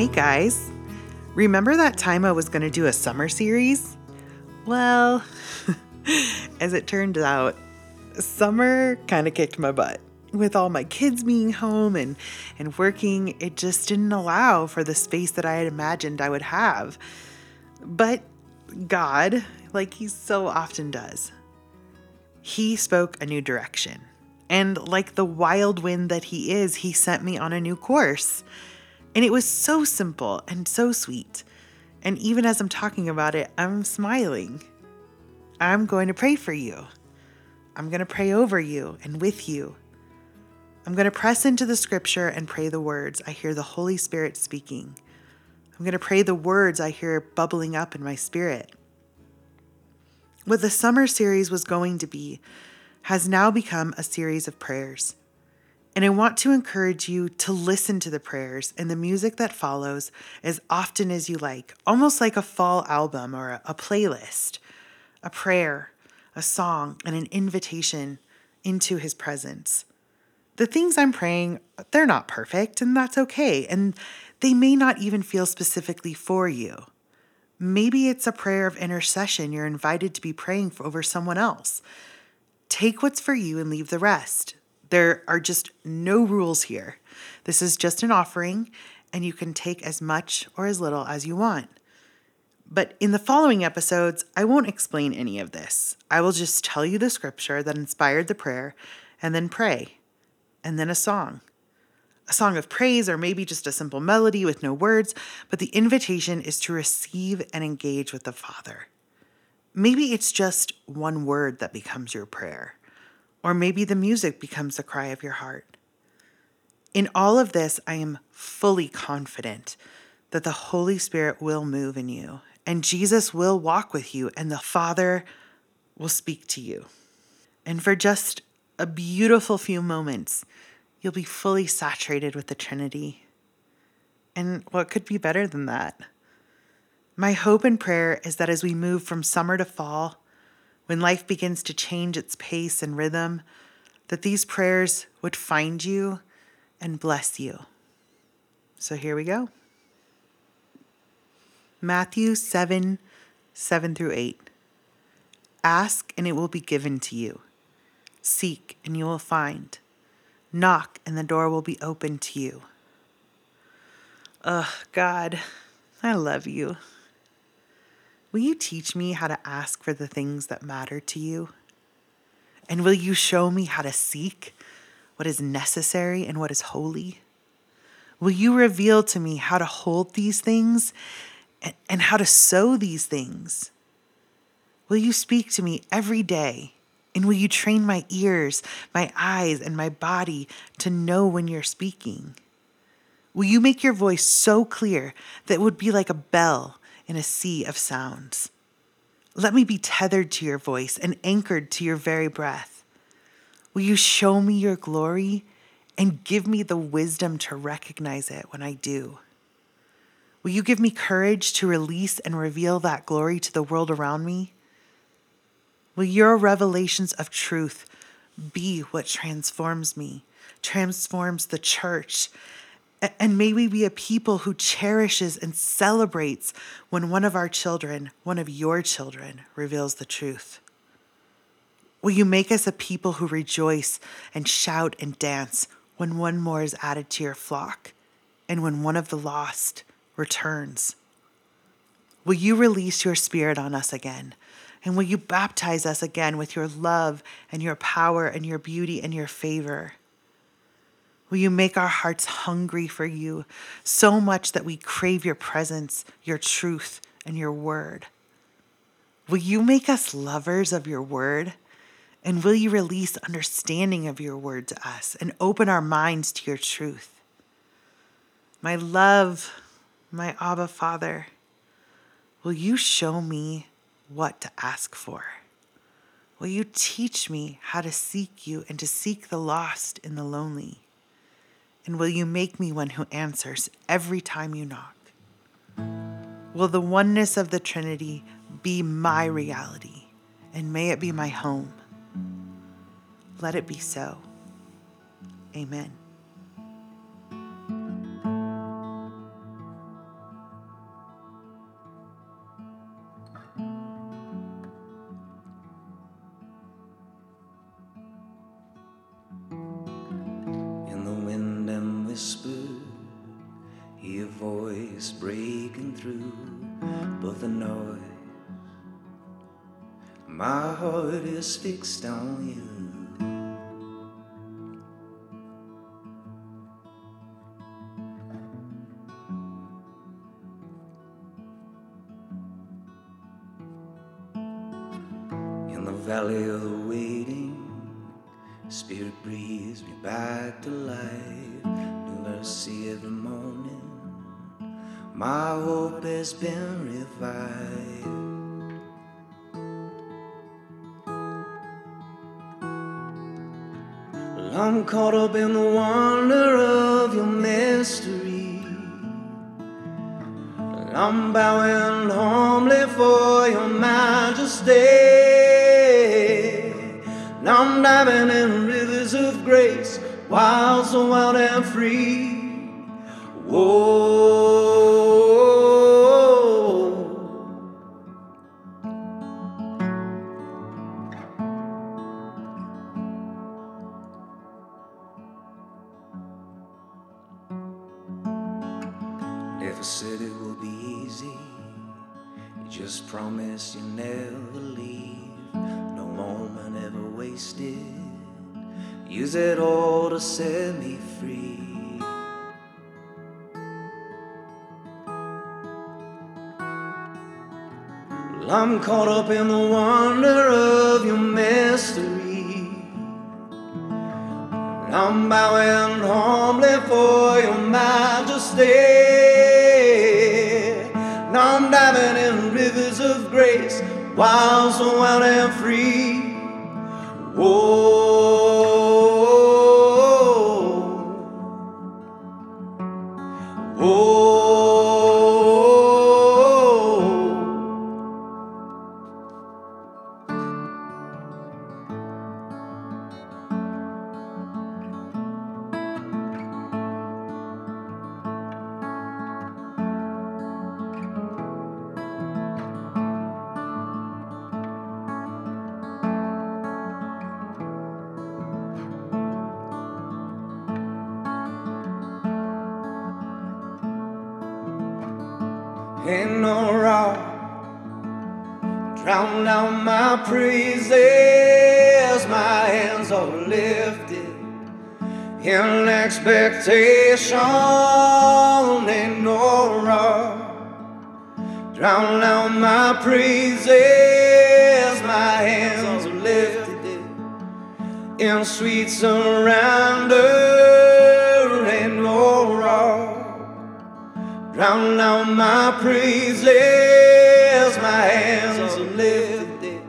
Hey guys, remember that time I was going to do a summer series? Well, as it turned out, summer kind of kicked my butt. With all my kids being home and, and working, it just didn't allow for the space that I had imagined I would have. But God, like He so often does, He spoke a new direction. And like the wild wind that He is, He sent me on a new course. And it was so simple and so sweet. And even as I'm talking about it, I'm smiling. I'm going to pray for you. I'm going to pray over you and with you. I'm going to press into the scripture and pray the words I hear the Holy Spirit speaking. I'm going to pray the words I hear bubbling up in my spirit. What the summer series was going to be has now become a series of prayers. And I want to encourage you to listen to the prayers and the music that follows as often as you like, almost like a fall album or a, a playlist, a prayer, a song, and an invitation into his presence. The things I'm praying, they're not perfect, and that's okay. And they may not even feel specifically for you. Maybe it's a prayer of intercession you're invited to be praying for over someone else. Take what's for you and leave the rest. There are just no rules here. This is just an offering, and you can take as much or as little as you want. But in the following episodes, I won't explain any of this. I will just tell you the scripture that inspired the prayer, and then pray, and then a song. A song of praise, or maybe just a simple melody with no words, but the invitation is to receive and engage with the Father. Maybe it's just one word that becomes your prayer. Or maybe the music becomes the cry of your heart. In all of this, I am fully confident that the Holy Spirit will move in you and Jesus will walk with you and the Father will speak to you. And for just a beautiful few moments, you'll be fully saturated with the Trinity. And what could be better than that? My hope and prayer is that as we move from summer to fall, when life begins to change its pace and rhythm, that these prayers would find you and bless you. So here we go Matthew 7 7 through 8. Ask and it will be given to you. Seek and you will find. Knock and the door will be open to you. Ugh, God, I love you. Will you teach me how to ask for the things that matter to you? And will you show me how to seek what is necessary and what is holy? Will you reveal to me how to hold these things and, how to sow these things? Will you speak to me every day? And will you train my ears, my eyes, and my body to know when you're speaking? Will you make your voice so clear that it would be like a bell in a sea of sounds. Let me be tethered to your voice and anchored to your very breath. Will you show me your glory and give me the wisdom to recognize it when I do? Will you give me courage to release and reveal that glory to the world around me? Will your revelations of truth be what transforms me, transforms the church, and may we be a people who cherishes and celebrates when one of our children, one of your children, reveals the truth. Will you make us a people who rejoice and shout and dance when one more is added to your flock and when one of the lost returns? Will you release your spirit on us again? And will you baptize us again with your love and your power and your beauty and your favor? Will you make our hearts hungry for you so much that we crave your presence, your truth, and your word? Will you make us lovers of your word? And will you release understanding of your word to us and open our minds to your truth? My love, my Abba Father, will you show me what to ask for? Will you teach me how to seek you and to seek the lost and the lonely? And will you make me one who answers every time you knock? Will the oneness of the Trinity be my reality, and may it be my home? Let it be so. Amen. Waves breaking through, but the noise. My heart is fixed on you. In the valley of the waiting, Spirit breathes me back to life. New mercy every morning. My hope has been revived. I'm caught up in the wonder of your mystery. I'm bowing humbly for your majesty. And I'm diving in rivers of grace, wild, so wild and free. Whoa. Never said it would be easy. You just promised you never leave. No moment ever wasted. Use it all to set me free. I'm caught up in the wonder of your mystery. I'm bowing humbly for your majesty. Wild, so wild and free. Whoa. Ain't no rock drown out my praises. My hands are lifted in expectation. Ain't no rock drown out my praises. My hands are lifted in sweet surrender. Drown out my praises. My hands are lifted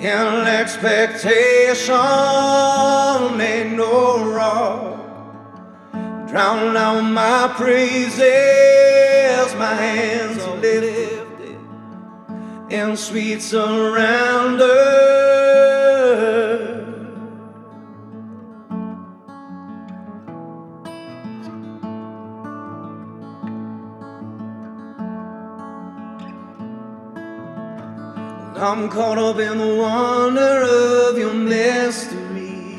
in expectation. Ain't no rock drown out my praises. My hands are lifted in sweet surrender. I'm caught up in the wonder of your mystery.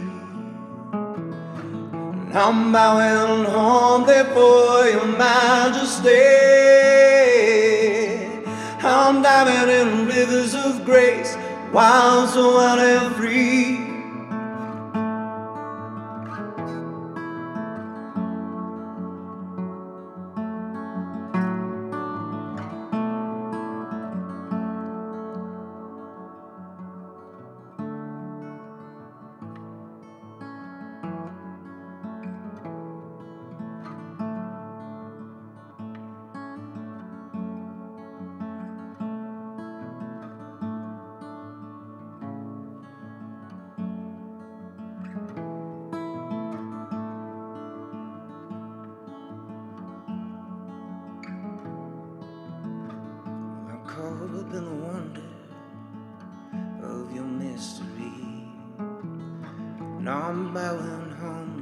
And I'm bowing humbly for your majesty. I'm diving in rivers of grace, wild, so wild and free. Caught up in the wonder of your mystery. And I'm bowing humbly